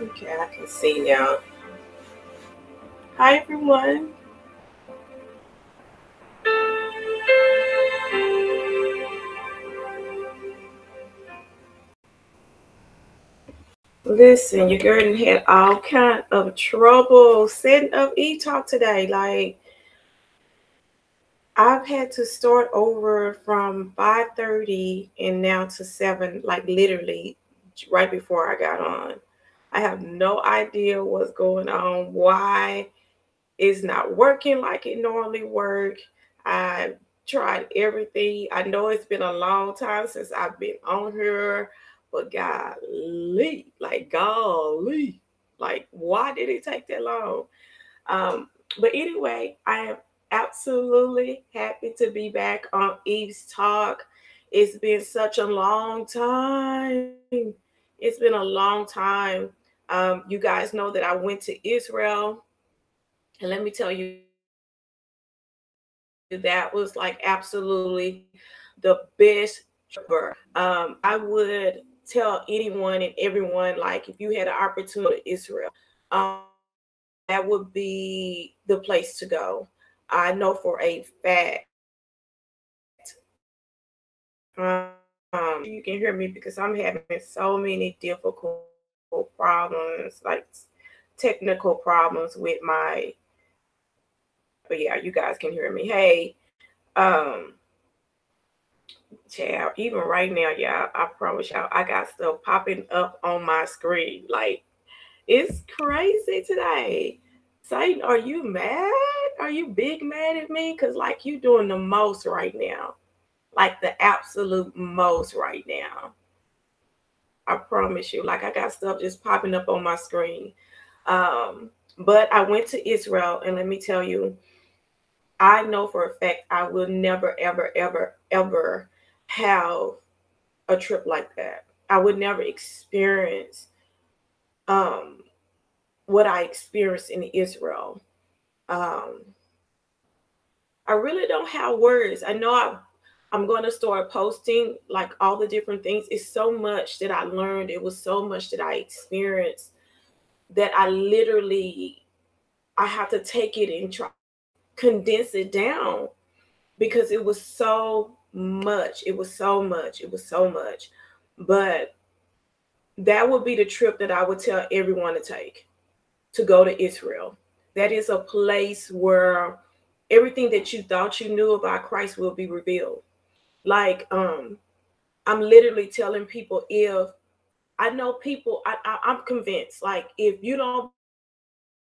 Okay, I can see now. Hi, everyone. Listen, your girl had all kind of trouble setting up e-talk today. Like I've had to start over from 5:30 and now to 7, like literally right before I got on. I have no idea what's going on, why it's not working like it normally work. I tried everything. I know it's been a long time since I've been on here, but golly, like golly, like why did it take that long? Um, but anyway, I am absolutely happy to be back on Eve's Talk. It's been such a long time. It's been a long time um, you guys know that I went to Israel. And let me tell you, that was like absolutely the best trip. Um, I would tell anyone and everyone, like, if you had an opportunity to Israel, um, that would be the place to go. I know for a fact. Um, you can hear me because I'm having so many difficult problems, like technical problems with my but yeah, you guys can hear me. Hey, um child, even right now, y'all, I promise y'all, I got stuff popping up on my screen. Like it's crazy today. Satan, are you mad? Are you big mad at me? Because like you doing the most right now. Like the absolute most right now. I promise you. Like I got stuff just popping up on my screen. Um, but I went to Israel, and let me tell you, I know for a fact I will never, ever, ever, ever have a trip like that. I would never experience um, what I experienced in Israel. Um, I really don't have words. I know I've I'm going to start posting like all the different things. It's so much that I learned. It was so much that I experienced that I literally I have to take it and try condense it down because it was so much. It was so much. It was so much. But that would be the trip that I would tell everyone to take to go to Israel. That is a place where everything that you thought you knew about Christ will be revealed like um i'm literally telling people if i know people I, I i'm convinced like if you don't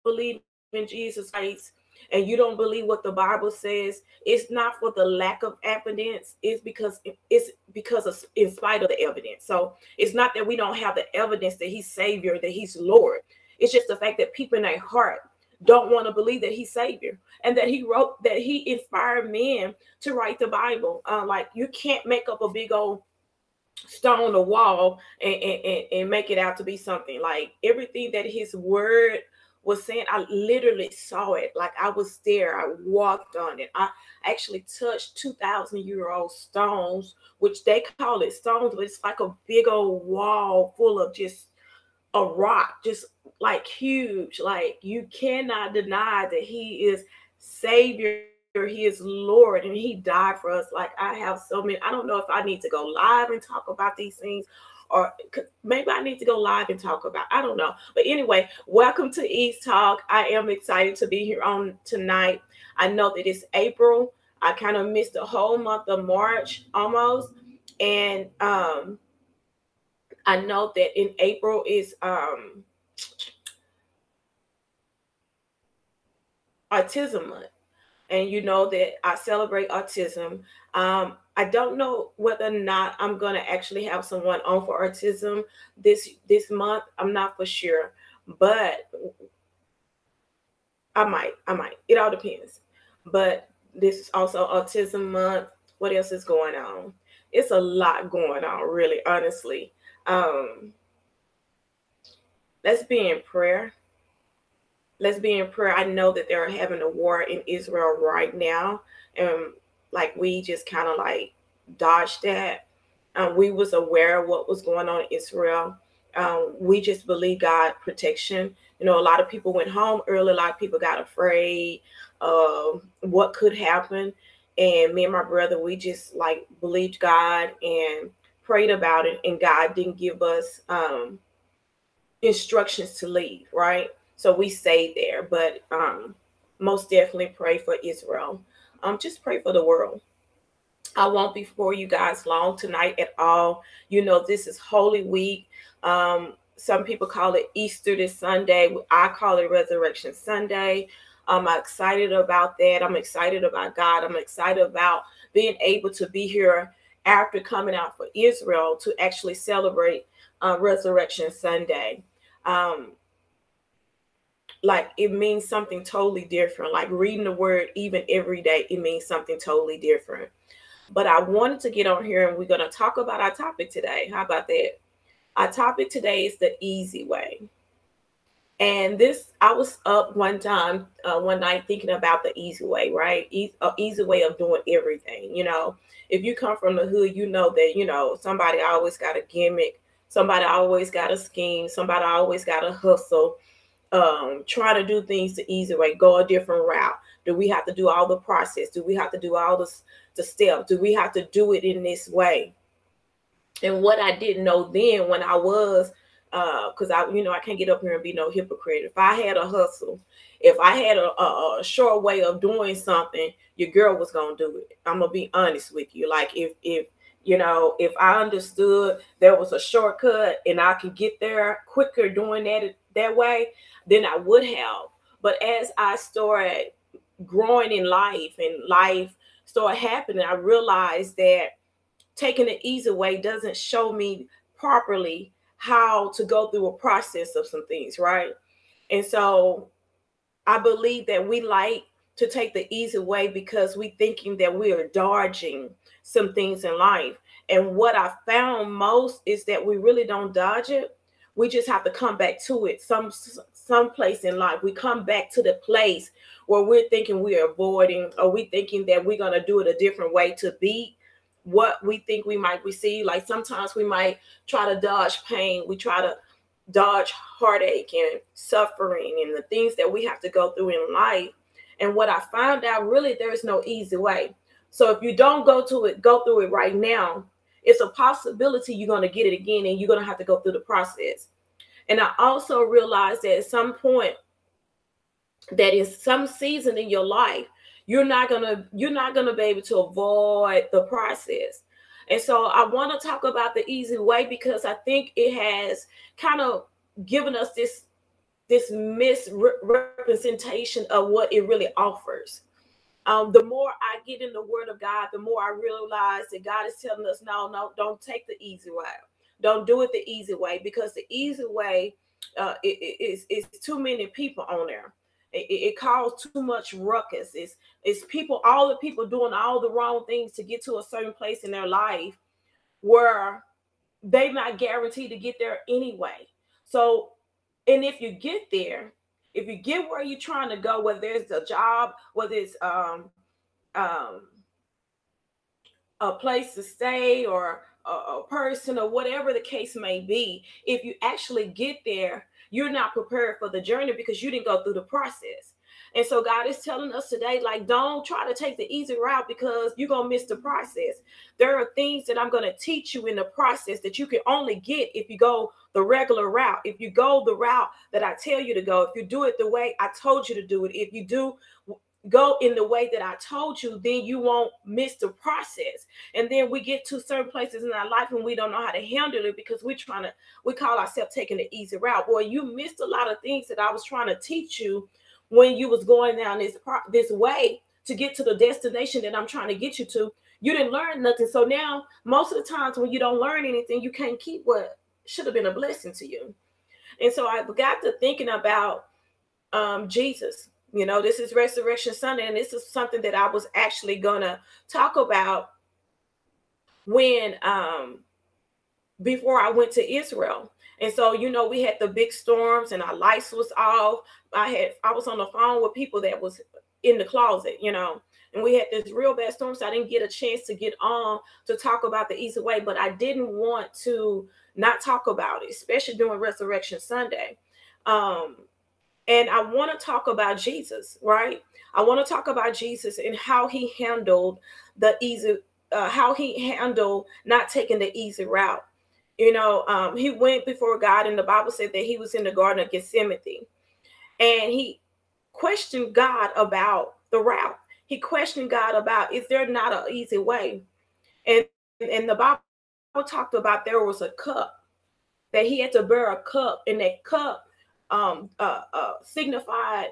believe in jesus christ and you don't believe what the bible says it's not for the lack of evidence it's because it's because of in spite of the evidence. So it's not that we don't have the evidence that he's savior that he's lord. It's just the fact that people in their heart don't want to believe that he's savior and that he wrote that he inspired men to write the bible. Uh, like you can't make up a big old stone a wall and, and, and make it out to be something. Like everything that his word was saying i literally saw it. Like i was there. I walked on it. I actually touched 2000 year old stones which they call it stones but it's like a big old wall full of just a rock just like huge. Like you cannot deny that he is Savior, he is Lord, and he died for us. Like I have so many. I don't know if I need to go live and talk about these things. Or maybe I need to go live and talk about. I don't know. But anyway, welcome to Eve's Talk. I am excited to be here on tonight. I know that it's April. I kind of missed the whole month of March almost. And um I know that in April is um autism month. And you know that i celebrate autism. Um, i don't know whether or not i'm to actually have someone on for autism this this month. I'm not for sure. But i might i might. It all depends. But this is also autism month. What else is going on? It's a lot going on really honestly um let's be in prayer let's be in prayer. I know that they're having a war in Israel right now, and like we just kind of like dodged that. Um, we was aware of what was going on in Israel. um, we just believe God protection. You know, a lot of people went home early. A lot of people got afraid of what could happen. And me and my brother, we just like believed God and prayed about it. And God didn't give us um, instructions to leave, right? So we stayed there. But um, most definitely pray for Israel. Um, just pray for the world. I won't be for you guys long tonight at all. You know, this is Holy Week. Um, some people call it Easter this Sunday. I call it Resurrection Sunday. I'm excited about that. I'm excited about God. I'm excited about being able to be here after coming out for Israel to actually celebrate uh, Resurrection Sunday. Um, like it means something totally different. Like reading the word even every day, it means something totally different. But I wanted to get on here and we're going to talk about our topic today. How about that? Our topic today is the easy way. And this, I was up one time, uh, one night thinking about the easy way, right? E- easy way of doing everything. You know, if you come from the hood, you know that, you know, somebody always got a gimmick, somebody always got a scheme, somebody always got a hustle um, try to do things the easy way, go a different route? Do we have to do all the process? Do we have to do all the, the steps? Do we have to do it in this way? And what I didn't know then when I was, because uh, I, you know, I can't get up here and be no hypocrite. If I had a hustle, if I had a, a, a short way of doing something, your girl was gonna do it. I'm gonna be honest with you. Like if if you know, if I understood there was a shortcut and I could get there quicker doing that that way, then I would have. But as I started growing in life and life started happening, I realized that taking the easy way doesn't show me properly how to go through a process of some things, right? And so I believe that we like to take the easy way because we thinking that we are dodging some things in life. And what I found most is that we really don't dodge it. We just have to come back to it some some place in life. We come back to the place where we're thinking we're avoiding or we thinking that we're gonna do it a different way to beat what we think we might receive. Like sometimes we might try to dodge pain, we try to dodge heartache and suffering and the things that we have to go through in life. And what I found out really there is no easy way. So if you don't go to it, go through it right now, it's a possibility you're going to get it again and you're going to have to go through the process. And I also realized that at some point, that in some season in your life, you're not gonna you're not gonna be able to avoid the process. And so I want to talk about the easy way because I think it has kind of given us this this misrepresentation of what it really offers um, the more I get in the Word of God, the more I realize that God is telling us, no, no, don't take the easy way. Don't do it the easy way because the easy way uh, is is too many people on there. It, it, causes too much ruckus. It's it's people, all the people doing all the wrong things to get to a certain place in their life where they're not guaranteed to get there anyway. So, and if you get there, if you get where you're trying to go, whether it's a job, whether it's um, um, a place to stay or a, a person or whatever the case may be, if you actually get there, you're not prepared for the journey because you didn't go through the process. And so God is telling us today, like, don't try to take the easy route because you're gonna miss the process. There are things that I'm gonna teach you in the process that you can only get if you go the regular route. If you go the route that I tell you to go, if you do it the way I told you to do it, if you do go in the way that I told you, then you won't miss the process. And then we get to certain places in our life and we don't know how to handle it because we're trying to, we call ourselves taking the easy route. Boy, you missed a lot of things that I was trying to teach you when you was going down this this way to get to the destination that I'm trying to get you to. You didn't learn nothing. So now most of the times when you don't learn anything, you can't keep what should have been a blessing to you. And so I got to thinking about um, Jesus. You know, this is Resurrection Sunday, and this is something that I was actually gonna talk about when um before I went to Israel. And so, you know, we had the big storms and our lights was off. I had I was on the phone with people that was in the closet, you know, and we had this real bad storm, so I didn't get a chance to get on to talk about the easy way. But I didn't want to not talk about it, especially during Resurrection Sunday. Um, and I want to talk about Jesus, right? I want to talk about Jesus and how he handled the easy, uh, how he handled not taking the easy route. You know, um, he went before God, and the Bible said that he was in the Garden of Gethsemane, and he questioned God about the route. He questioned God about is there not an easy way, and and the Bible talked about there was a cup that he had to bear a cup, and that cup um, uh, uh, signified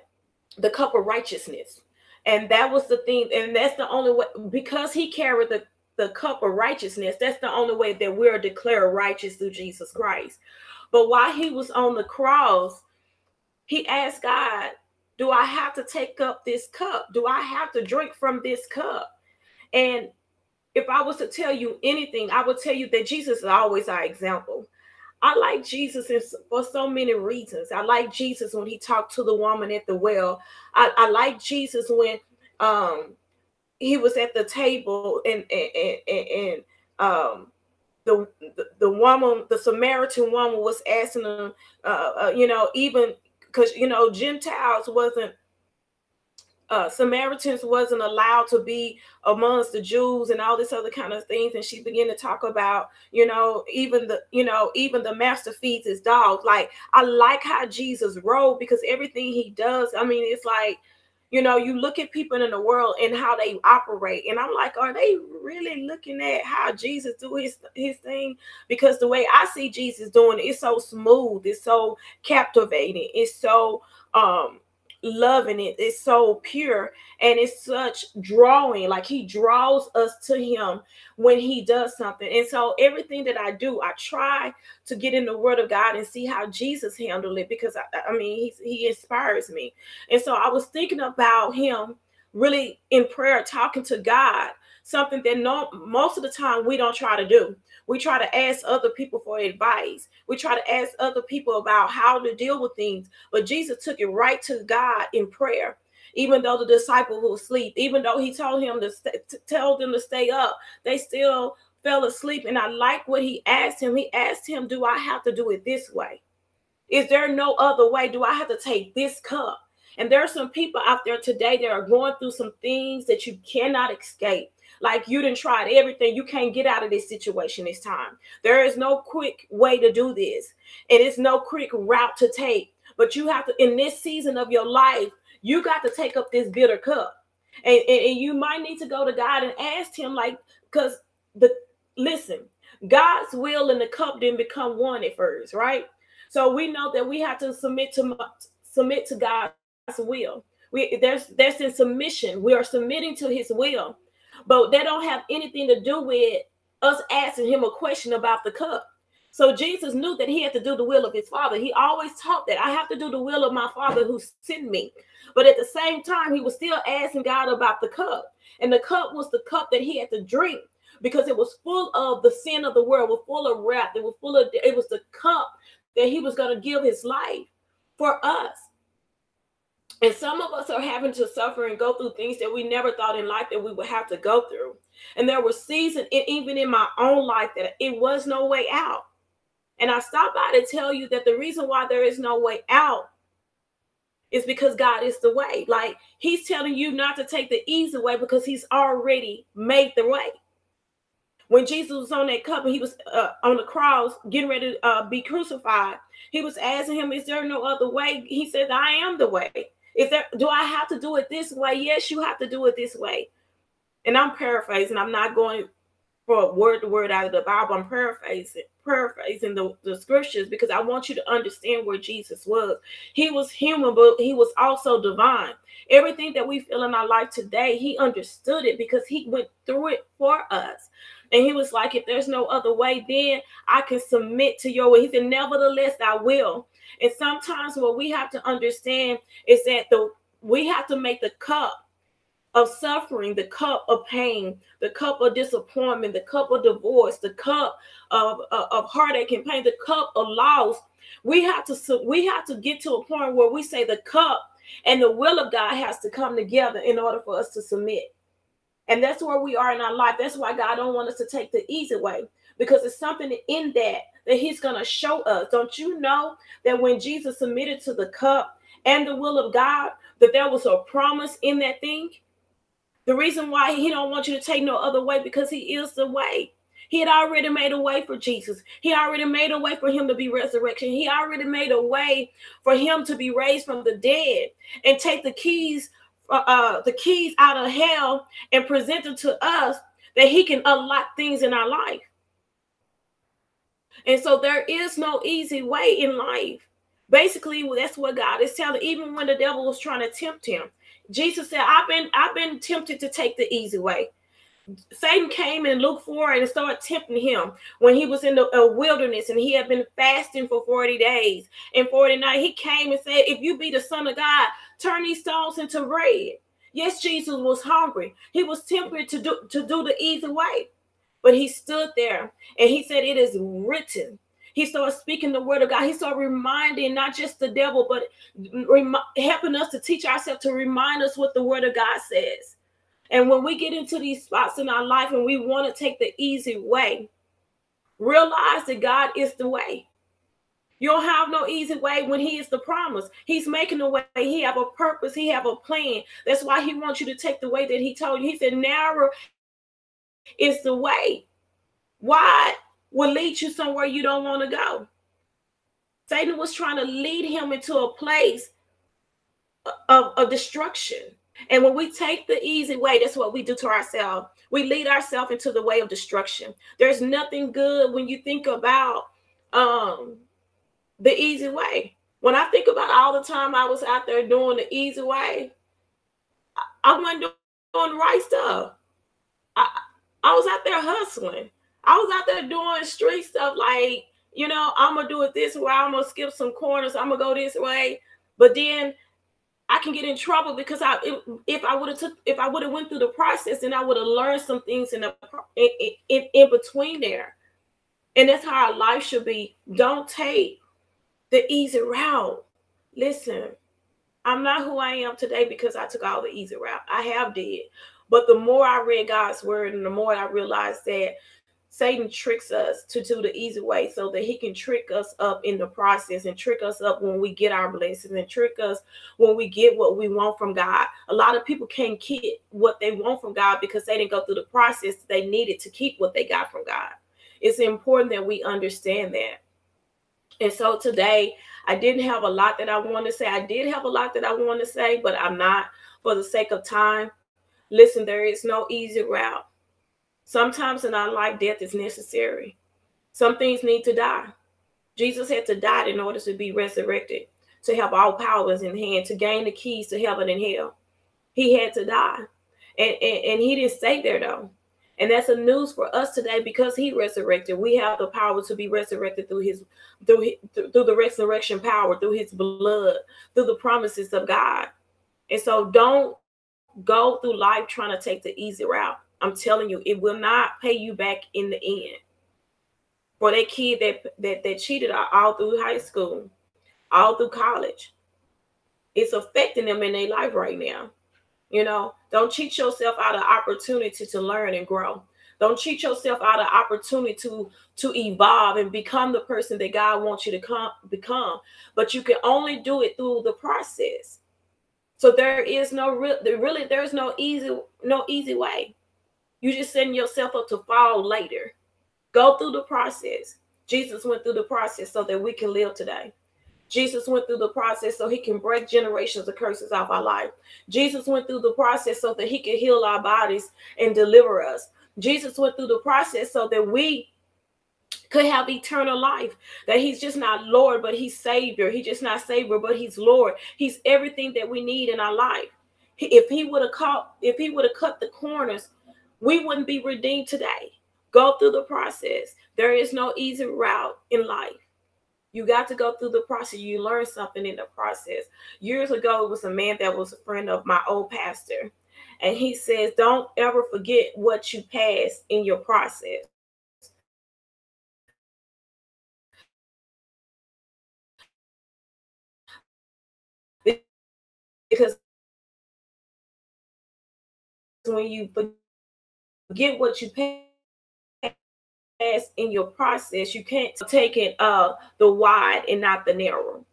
the cup of righteousness. And that was the thing. And that's the only way, because he carried the, the cup of righteousness, that's the only way that we're declared righteous through Jesus Christ. But while he was on the cross, he asked God, Do I have to take up this cup? Do I have to drink from this cup? And if I was to tell you anything, I would tell you that Jesus is always our example. I like Jesus for so many reasons. I like Jesus when he talked to the woman at the well. I, I like Jesus when um, he was at the table and and, and, and um, the, the, the woman, the Samaritan woman, was asking him, uh, uh, you know, even because you know Gentiles wasn't uh, Samaritans wasn't allowed to be amongst the Jews and all this other kind of things. And she began to talk about, you know, even the, you know, even the master feeds his dogs. Like I like how Jesus rode because everything he does, I mean, it's like, you know, you look at people in the world and how they operate, and I'm like, are they really looking at how Jesus do his his thing? Because the way I see Jesus doing it, it's so smooth, it's so captivating, it's so um loving it. It's so pure and it's such drawing. Like he draws us to him when he does something. And so everything that I do, I try to get in the word of God and see how Jesus handled it because I, I mean he's, he inspires me. And so I was thinking about him really in prayer, talking to God, something that no most of the time we don't try to do. We try to ask other people for advice. We try to ask other people about how to deal with things. But Jesus took it right to God in prayer. Even though the disciple were asleep, even though he told him to, st- to tell them to stay up, they still fell asleep. And I like what he asked him. He asked him, Do I have to do it this way? Is there no other way? Do I have to take this cup? And there are some people out there today that are going through some things that you cannot escape like you didn't try everything. You can't get out of this situation this time. There is no quick way to do this. And It is no quick route to take. But you have to, in this season of your life, you got to take up this bitter cup. And, and, and you might need to go to God and ask him, like, because the listen, God's will and the cup didn't become one at first, right? So we know that we have to submit to submit to God's will. We there's there's in submission. We are submitting to his will but that don't have anything to do with us asking him a question about the cup. So Jesus knew that he had to do the will of his father. He always taught that I have to do the will of my father who sent me. But at the same time, he was still asking God about the cup. And the cup was the cup that he had to drink because it was full of the sin of the world, was full of wrath, it was full of it was the cup that he was going to give his life for us. And some of us are having to suffer and go through things that we never thought in life that we would have to go through. And there were seasons, even in my own life, that it was no way out. And I stopped by to tell you that the reason why there is no way out is because God is the way. Like He's telling you not to take the easy way because He's already made the way. When Jesus was on that cup and he was uh, on the cross getting ready to uh, be crucified, he was asking him, Is there no other way? He said, I am the way. Is there do I have to do it this way? Yes, you have to do it this way. And I'm paraphrasing. I'm not going for word to word out of the Bible. I'm paraphrasing, paraphrasing the, the scriptures because I want you to understand where Jesus was. He was human, but he was also divine. Everything that we feel in our life today, he understood it because he went through it for us. And he was like, if there's no other way, then I can submit to your way. He said, nevertheless, I will. And sometimes what we have to understand is that the we have to make the cup of suffering, the cup of pain, the cup of disappointment, the cup of divorce, the cup of, of, of heartache and pain, the cup of loss. We have to we have to get to a point where we say the cup and the will of God has to come together in order for us to submit. And that's where we are in our life. That's why God don't want us to take the easy way because it's something in that that he's going to show us. Don't you know that when Jesus submitted to the cup and the will of God, that there was a promise in that thing? The reason why he don't want you to take no other way because he is the way. He had already made a way for Jesus. He already made a way for him to be resurrection. He already made a way for him to be raised from the dead and take the keys, uh, uh, the keys out of hell and present them to us that he can unlock things in our life. And so there is no easy way in life. Basically, that's what God is telling. Even when the devil was trying to tempt him, Jesus said, "I've been I've been tempted to take the easy way." Satan came in Luke 4 and started tempting him when he was in the uh, wilderness and he had been fasting for 40 days and 40 nights. He came and said, If you be the Son of God, turn these stones into bread. Yes, Jesus was hungry. He was tempted to do, to do the easy way. But he stood there and he said, It is written. He started speaking the word of God. He started reminding not just the devil, but rem- helping us to teach ourselves to remind us what the word of God says. And when we get into these spots in our life and we want to take the easy way, realize that God is the way. You don't have no easy way when he is the promise. He's making a way. He have a purpose. He have a plan. That's why he wants you to take the way that he told you. He said, narrow is the way. Wide will lead you somewhere you don't want to go. Satan was trying to lead him into a place of, of destruction. And when we take the easy way, that's what we do to ourselves. We lead ourselves into the way of destruction. There's nothing good when you think about um, the easy way. When I think about all the time I was out there doing the easy way, I, I wasn't doing the right stuff. I, I was out there hustling. I was out there doing street stuff like, you know, I'm gonna do it this way. I'm gonna skip some corners. I'm gonna go this way. But then I can get in trouble because I if, I would have took if I would have went through the process and I would have learned some things in the in, in, in between there. And that's how our life should be. Don't take the easy route. Listen, I'm not who I am today because I took all the easy route. I have did. But the more I read God's word and the more I realized that Satan tricks us to do the easy way so that he can trick us up in the process and trick us up when we get our blessings and trick us when we get what we want from God. A lot of people can't get what they want from God because they didn't go through the process they needed to keep what they got from God. It's important that we understand that. And so today, I didn't have a lot that I wanted to say. I did have a lot that I wanted to say, but I'm not for the sake of time. Listen, there is no easy route. Sometimes in our life, death is necessary. Some things need to die. Jesus had to die in order to be resurrected, to have all powers in hand, to gain the keys to heaven and hell. He had to die. And, and, and he didn't stay there though. And that's a news for us today because he resurrected. We have the power to be resurrected through his through his, through the resurrection power, through his blood, through the promises of God. And so don't go through life trying to take the easy route. I'm telling you, it will not pay you back in the end. For that kid that that, that cheated all through high school, all through college, it's affecting them in their life right now. You know, don't cheat yourself out of opportunity to learn and grow. Don't cheat yourself out of opportunity to to evolve and become the person that God wants you to come become. But you can only do it through the process. So there is no real really there's no easy no easy way. You just setting yourself up to fall later. Go through the process. Jesus went through the process so that we can live today. Jesus went through the process so he can break generations of curses off our life. Jesus went through the process so that he can heal our bodies and deliver us. Jesus went through the process so that we could have eternal life. That he's just not Lord, but he's Savior. He's just not Savior, but he's Lord. He's everything that we need in our life. If he would have caught, if he would have cut the corners we wouldn't be redeemed today. Go through the process. There is no easy route in life. You got to go through the process. You learn something in the process. Years ago, it was a man that was a friend of my old pastor. And he says, Don't ever forget what you passed in your process. Because when you get what you pass in your process. You can't take it uh the wide and not the narrow.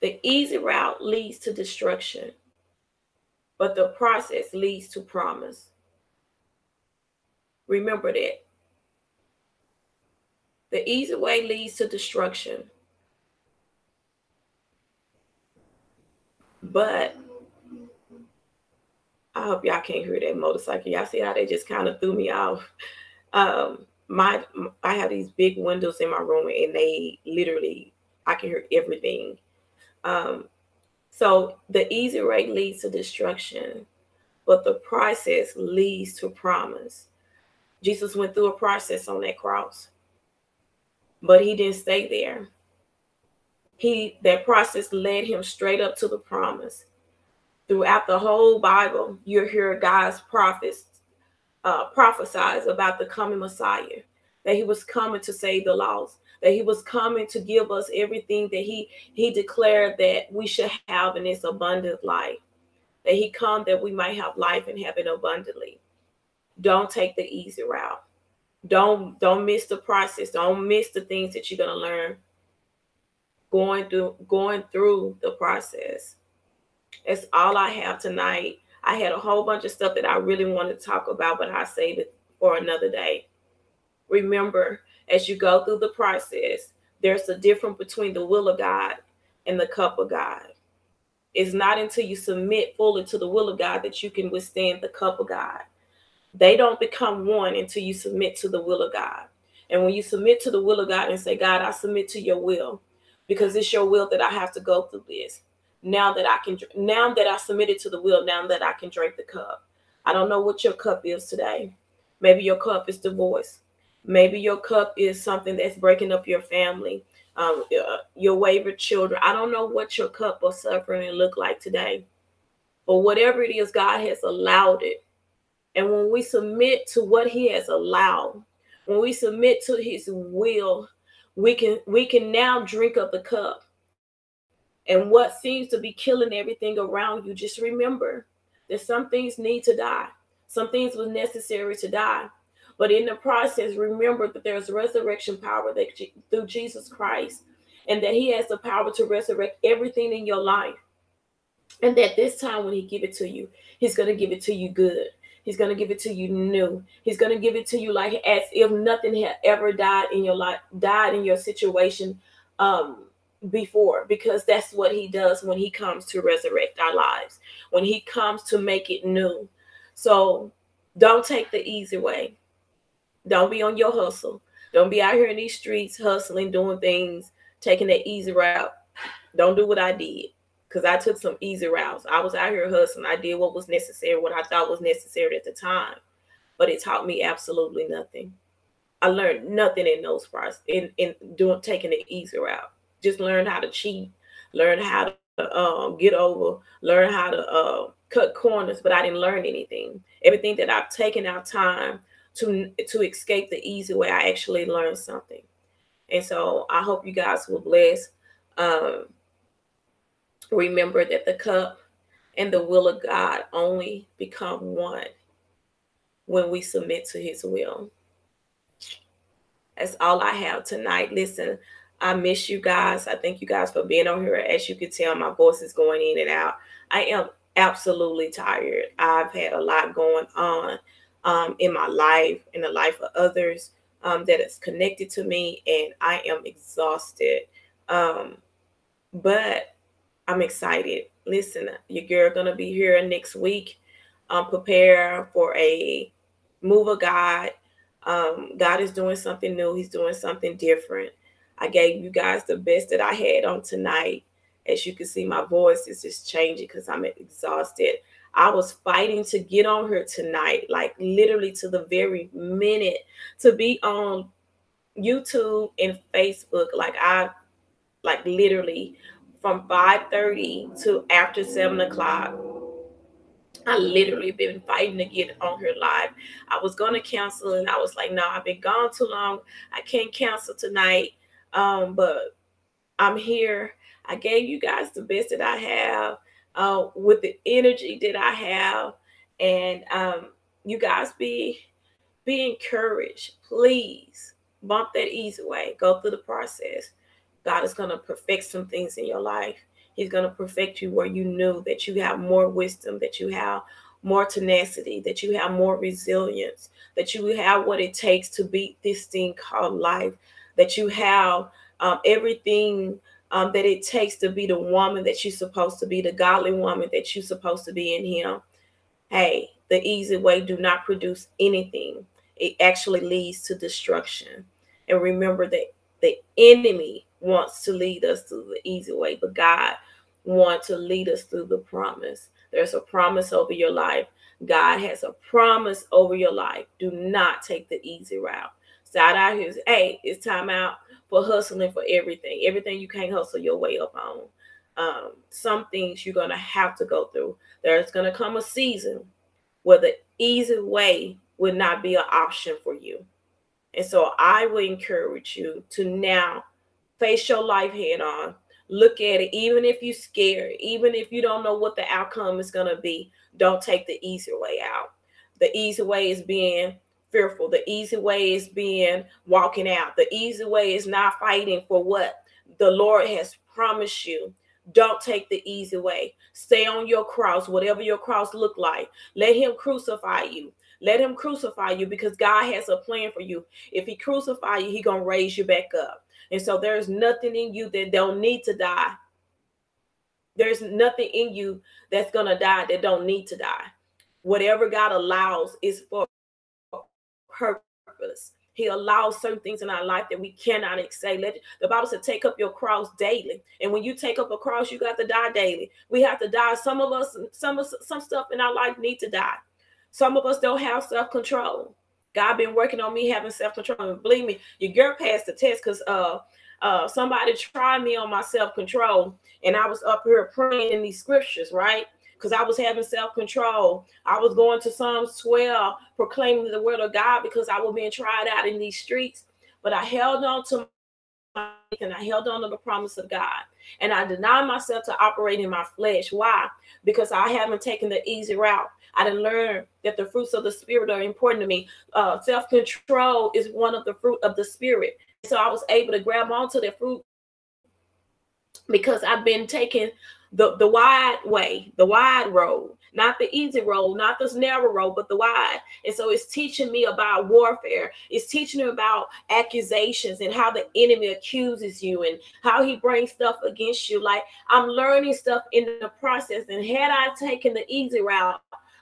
The easy route leads to destruction, but the process leads to promise. Remember that. The easy way leads to destruction. But I hope y'all can't hear that motorcycle. Y'all see how they just kind of threw me off. Um, my I have these big windows in my room, and they literally I can hear everything. Um, so the easy way leads to destruction, but the process leads to promise. Jesus went through a process on that cross, but he didn't stay there. He that process led him straight up to the promise. Throughout the whole Bible, you hear God's prophets uh, prophesize about the coming Messiah, that he was coming to save the lost, that he was coming to give us everything that he he declared that we should have in this abundant life that he come that we might have life and have it abundantly. Don't take the easy route. Don't don't miss the process. Don't miss the things that you're going to learn going through going through the process that's all i have tonight i had a whole bunch of stuff that i really wanted to talk about but i saved it for another day remember as you go through the process, there's a difference between the will of God and the cup of God. It's not until you submit fully to the will of God that you can withstand the cup of God. They don't become one until you submit to the will of God. And when you submit to the will of God and say, God, I submit to your will, because it's your will that I have to go through this. Now that I can, now that I submitted to the will, now that I can drink the cup. I don't know what your cup is today. Maybe your cup is divorce. Maybe your cup is something that's breaking up your family, um, uh, your wayward children. I don't know what your cup of suffering look like today, but whatever it is, God has allowed it. And when we submit to what He has allowed, when we submit to His will, we can we can now drink of the cup. And what seems to be killing everything around you, just remember that some things need to die. Some things was necessary to die but in the process, remember that there's resurrection power that through Jesus Christ, and that He has the power to resurrect everything in your life. And that this time when He give it to you, He's going to give it to you good. He's going to give it to you new. He's going to give it to you like as if nothing had ever died in your life, died in your situation um, before, because that's what he does when he comes to resurrect our lives, when he comes to make it new. So don't take the easy way. Don't be on your hustle. Don't be out here in these streets hustling, doing things, taking that easy route. Don't do what I did because I took some easy routes. I was out here hustling. I did what was necessary, what I thought was necessary at the time, but it taught me absolutely nothing. I learned nothing in those parts in in doing taking the easy route. Just learned how to cheat, learn how to um, get over, learn how to uh, cut corners, but I didn't learn anything. Everything that I've taken out time to to escape the easy way i actually learned something and so i hope you guys will bless um, remember that the cup and the will of god only become one when we submit to his will. That's all i have tonight. Listen i miss you guys. I thank you guys for being on here. As you can tell my voice is going in and out. I am absolutely tired. I've had a lot going on um, in my life, in the life of others um, that is connected to me, and I am exhausted. Um, but I'm excited. Listen, your girl gonna be here next week. Um, prepare for a move of God. Um, God is doing something new. He's doing something different. I gave you guys the best that I had on tonight. As you can see, my voice is just changing because I'm exhausted. I was fighting to get on her tonight, like literally to the very minute to be on YouTube and Facebook. Like I like literally from 5:30 to after seven o'clock. I literally been fighting to get on her live. I was gonna cancel and I was like, no, I've been gone too long. I can't cancel tonight. Um, but I'm here. I gave you guys the best that I have uh, with the energy that I have And um, you guys be be encouraged. Please bump that easy way. Go through the process. God is going to perfect some things in your life. He's going to perfect you where you knew that you have more wisdom, that you have more tenacity, that you have more resilience, that you have what it takes to beat this thing called life, that you have um, everything um, that it takes to be the woman that you're supposed to be, the godly woman that you're supposed to be in Him. Hey, the easy way do not produce anything. It actually leads to destruction. And remember that the enemy wants to lead us through the easy way, but God wants to lead us through the promise. There's a promise over your life. God has a promise over your life. Do not take the easy route. Side out here is, hey, it's time out for hustling for everything. Everything you can't hustle your way up on. Um, some things you're gonna have to go through. There's gonna come a season where the easy way would not be an option for you. And so I would encourage you to now face your life head on. Look at it, even if you're scared, even if you don't know what the outcome is going to be, don't take the easy way out. The easy way is being fearful. The easy way is being walking out. The easy way is not fighting for what the Lord has promised you. Don't take the easy way. Stay on your cross, whatever your cross look like. Let him crucify you. Let him crucify you because God has a plan for you. If he crucify you, he going to raise you back up. And so there's nothing in you that don't need to die. There's nothing in you that's going to die that don't need to die. Whatever God allows is for purpose. He allows certain things in our life that we cannot say. Let the Bible said, take up your cross daily. And when you take up a cross, you got to die daily. We have to die. Some of us, some of some stuff in our life need to die. Some of us don't have self-control. God been working on me having self-control. And believe me, your girl passed the test because uh uh somebody tried me on my self-control and I was up here praying in these scriptures, right? Because I was having self-control. I was going to Psalms 12, proclaiming the word of God because I was being tried out in these streets. But I held on to my and I held on to the promise of God. And I denied myself to operate in my flesh. Why? Because I haven't taken the easy route. I didn't learn that the fruits of the spirit are important to me. Uh, Self control is one of the fruit of the spirit. So I was able to grab onto the fruit because I've been taking the, the wide way, the wide road, not the easy road, not this narrow road, but the wide. And so it's teaching me about warfare. It's teaching me about accusations and how the enemy accuses you and how he brings stuff against you. Like I'm learning stuff in the process. And had I taken the easy route,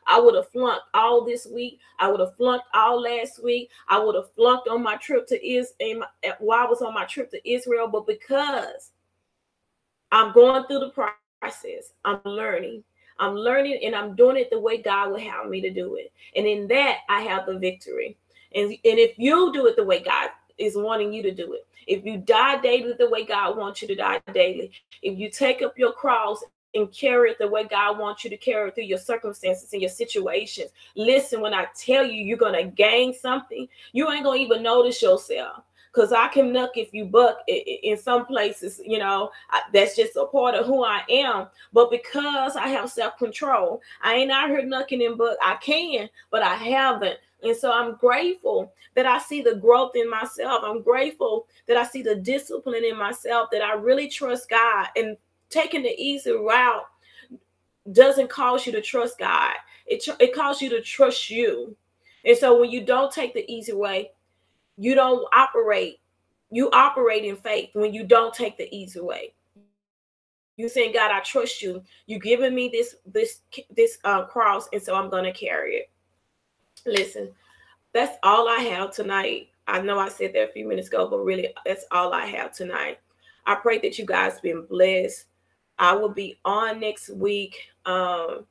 I would have flunked all this week. I would have flunked all last week. I would have flunked on my trip to Israel eh, while I was on my trip to Israel. But because I'm going through the process, I'm learning. I'm learning and I'm doing it the way God would have me to do it. And in that, I have the victory. And, and if you do it the way God is wanting you to do it, if you die daily the way God wants you to die daily, if you take up your cross and carry it the way God wants you to carry it through your circumstances and your situations. Listen, when I tell you you're going to gain something, you ain't going to even notice yourself. Because I can nuck if you buck in some places, you know, that's just a part of who I am. But because I have self control, I ain't out here knucking and buck. I can, but I haven't. And so I'm grateful that I see the growth in myself. I'm grateful that I see the discipline in myself, that I really trust God. And taking the easy route doesn't cause you to trust God. It, it causes you to trust you. And so when you don't take the easy way, you don't operate. You operate in faith when you don't take the easy way. You saying, God, I trust you. You giving me this this this uh, cross, and so I'm gonna carry it. Listen, that's all I have tonight. I know I said that a few minutes ago, but really, that's all I have tonight. I pray that you guys been blessed. I will be on next week. Um,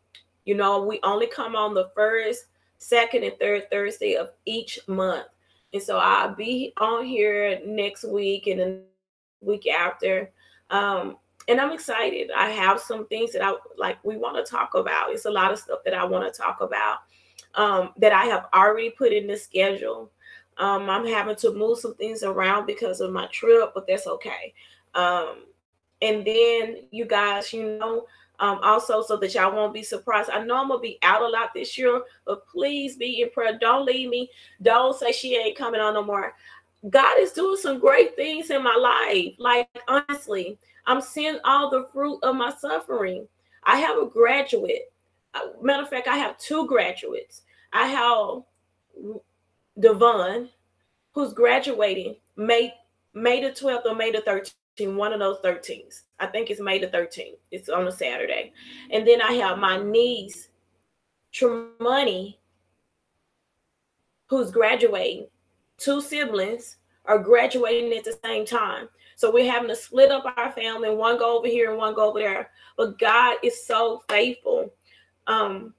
you know, we only come on the first, second, and third Thursday of each month. And so I'll be on here next week and the week after. Um, and I'm excited. I have some things that I like we want to talk about. It's a lot of stuff that I want to talk about um, that I have already put in the schedule. Um, I'm having to move some things around because of my trip, but that's okay. Um, and then you guys, you know, Um, also, so that y'all won't be surprised. I know I'm gonna be out a lot this year, but please be in prayer. Don't leave me. Don't say she ain't coming on no more. God is doing some great things in my life. Like honestly, I'm seeing all the fruit of my suffering. I have a graduate. Uh, matter of fact, I have two graduates. I have Devon, who's graduating May May the 12th or May the 13th, one of those 13s. I think it's May the 13th. It's on a Saturday. And then I have my niece, Tremoney, who's graduating. Two siblings are graduating at the same time. So we're having to split up our family, one go over here and one go over there. But God is so faithful. Um,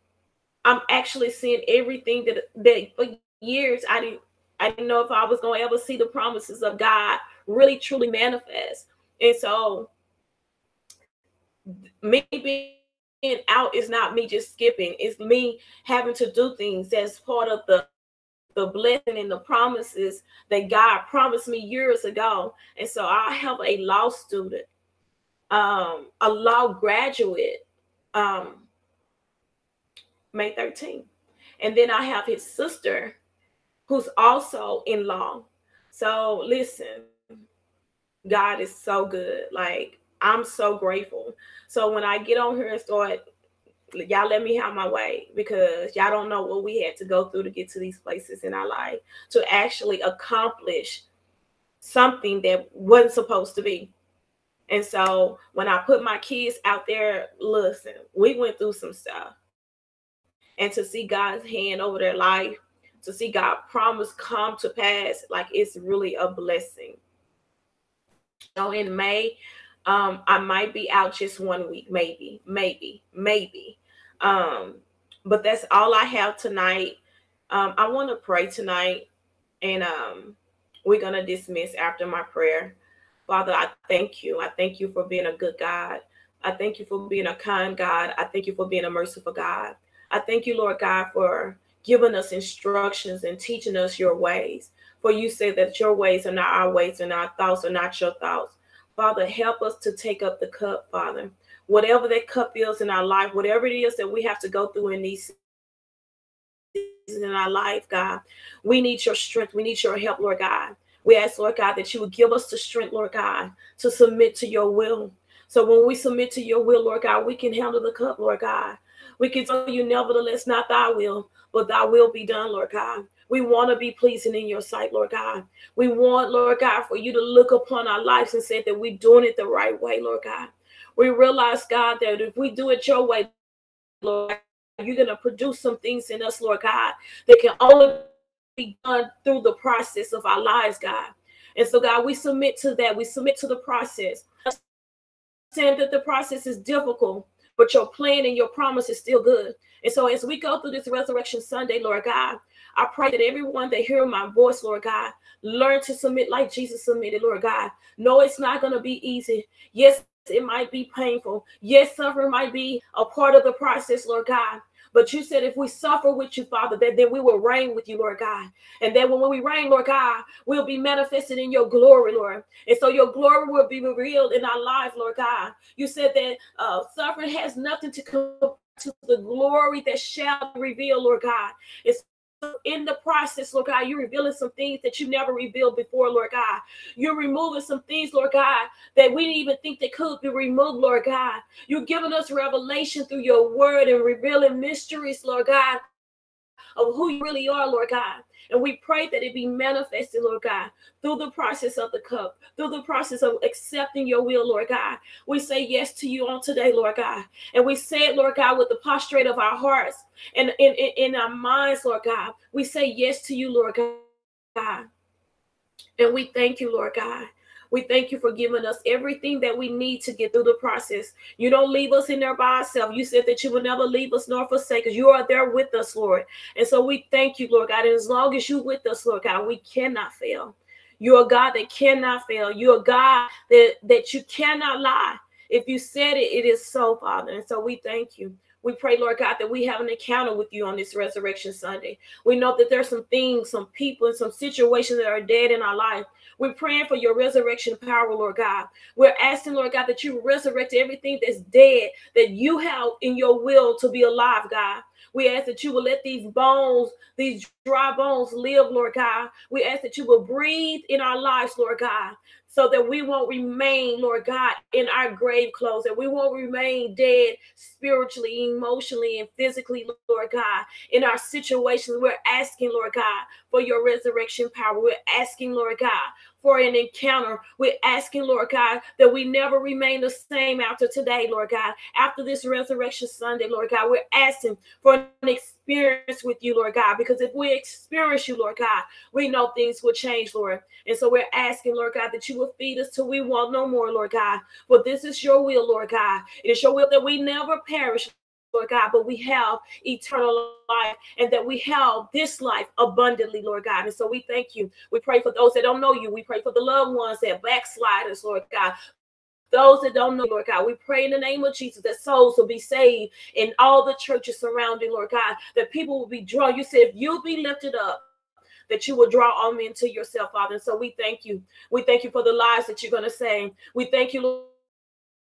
I'm actually seeing everything that that for years I didn't I didn't know if I was to ever see the promises of God really truly manifest. And so me being out is not me just skipping, it's me having to do things that's part of the the blessing and the promises that God promised me years ago. And so I have a law student, um, a law graduate, um, May 13th. And then I have his sister who's also in law. So listen, God is so good. Like I'm so grateful. So when I get on here and start, y'all let me have my way because y'all don't know what we had to go through to get to these places in our life to actually accomplish something that wasn't supposed to be. And so when I put my kids out there, listen, we went through some stuff. And to see God's hand over their life to see God promise come to pass, like it's really a blessing. So in May, um, I might be out just one week, maybe, maybe, maybe. Um, but that's all I have tonight. Um, I want to pray tonight, and um, we're gonna dismiss after my prayer. Father, I thank you. I thank you for being a good God. I thank you for being a kind God. I thank you for being a merciful God. I thank you, Lord God, for giving us instructions and teaching us your ways. For you say that your ways are not our ways and our thoughts are not your thoughts. Father, help us to take up the cup, Father. Whatever that cup is in our life, whatever it is that we have to go through in these seasons in our life, God, we need your strength. We need your help, Lord God. We ask, Lord God, that you would give us the strength, Lord God, to submit to your will. So when we submit to your will, Lord God, we can handle the cup, Lord God. We can tell you, nevertheless, not thy will, but thy will be done, Lord God. We want to be pleasing in your sight, Lord God. We want, Lord God, for you to look upon our lives and say that we're doing it the right way, Lord God. We realize, God, that if we do it your way, Lord, you're going to produce some things in us, Lord God, that can only be done through the process of our lives, God. And so, God, we submit to that. We submit to the process. Saying that the process is difficult, but your plan and your promise is still good. And so as we go through this resurrection Sunday, Lord God, I pray that everyone that hear my voice, Lord God, learn to submit like Jesus submitted, Lord God. No, it's not going to be easy. Yes, it might be painful. Yes, suffering might be a part of the process, Lord God. But you said if we suffer with you, Father, that then we will reign with you, Lord God. And then when we reign, Lord God, we'll be manifested in your glory, Lord. And so your glory will be revealed in our lives, Lord God. You said that uh, suffering has nothing to come to the glory that shall reveal, Lord God. It's in the process, Lord God, you're revealing some things that you never revealed before, Lord God. You're removing some things, Lord God, that we didn't even think they could be removed, Lord God. You're giving us revelation through your word and revealing mysteries, Lord God, of who you really are, Lord God. And we pray that it be manifested, Lord God, through the process of the cup, through the process of accepting your will, Lord God. We say yes to you on today, Lord God. And we say it, Lord God, with the prostrate of our hearts and in, in, in our minds, Lord God. We say yes to you, Lord God. And we thank you, Lord God. We thank you for giving us everything that we need to get through the process. You don't leave us in there by ourselves. You said that you will never leave us nor forsake us. You are there with us, Lord. And so we thank you, Lord God. And as long as you're with us, Lord God, we cannot fail. You're a God that cannot fail. You're a God that, that you cannot lie. If you said it, it is so, Father. And so we thank you. We pray, Lord God, that we have an encounter with you on this Resurrection Sunday. We know that there's some things, some people, and some situations that are dead in our life. We're praying for your resurrection power, Lord God. We're asking, Lord God, that you resurrect everything that's dead that you have in your will to be alive, God. We ask that you will let these bones, these dry bones live, Lord God. We ask that you will breathe in our lives, Lord God so that we won't remain, Lord God, in our grave clothes, that we won't remain dead spiritually, emotionally, and physically, Lord God, in our situations. We're asking, Lord God, for your resurrection power. We're asking, Lord God, for an encounter. We're asking, Lord God, that we never remain the same after today, Lord God. After this resurrection Sunday, Lord God, we're asking for an experience with you, Lord God, because if we experience you, Lord God, we know things will change, Lord. And so we're asking, Lord God, that you will feed us till we want no more, Lord God. For this is your will, Lord God. It is your will that we never perish, Lord God, but we have eternal life and that we have this life abundantly, Lord God. And so we thank you. We pray for those that don't know you. We pray for the loved ones that backsliders, Lord God. Those that don't know, Lord God, we pray in the name of Jesus that souls will be saved in all the churches surrounding, Lord God, that people will be drawn. You said, if you be lifted up, that you will draw all men to yourself, Father. And so we thank you. We thank you for the lives that you're going to save. We thank you, Lord.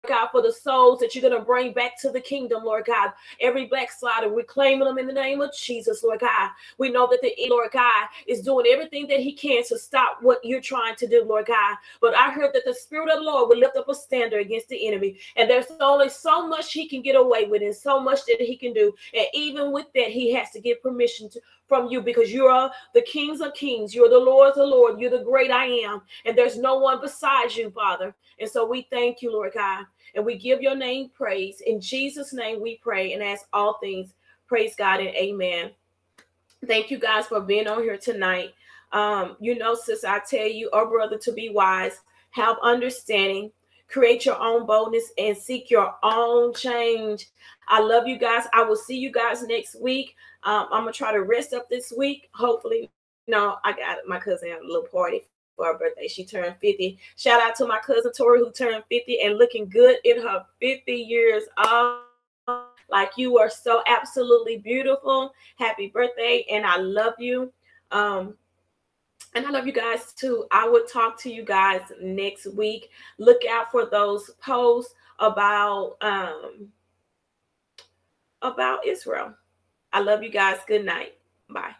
God, for the souls that you're going to bring back to the kingdom, Lord God. Every backslider, we're claiming them in the name of Jesus, Lord God. We know that the Lord God is doing everything that He can to stop what you're trying to do, Lord God. But I heard that the Spirit of the Lord will lift up a standard against the enemy, and there's only so much He can get away with, and so much that He can do. And even with that, He has to give permission to, from you because you are the kings of kings. You're the Lord of the Lord. You're the great I am. And there's no one besides you, Father. And so we thank you, Lord God. And we give your name praise. In Jesus' name we pray and ask all things. Praise God and amen. Thank you guys for being on here tonight. Um, you know, sis, I tell you, or brother, to be wise, have understanding, create your own boldness, and seek your own change. I love you guys. I will see you guys next week. Um, I'm gonna try to rest up this week. Hopefully, no, I got my cousin a little party for her birthday. She turned 50. Shout out to my cousin Tori who turned 50 and looking good in her 50 years old. Like you are so absolutely beautiful. Happy birthday, and I love you. Um, and I love you guys too. I will talk to you guys next week. Look out for those posts about um about Israel. I love you guys. Good night. Bye.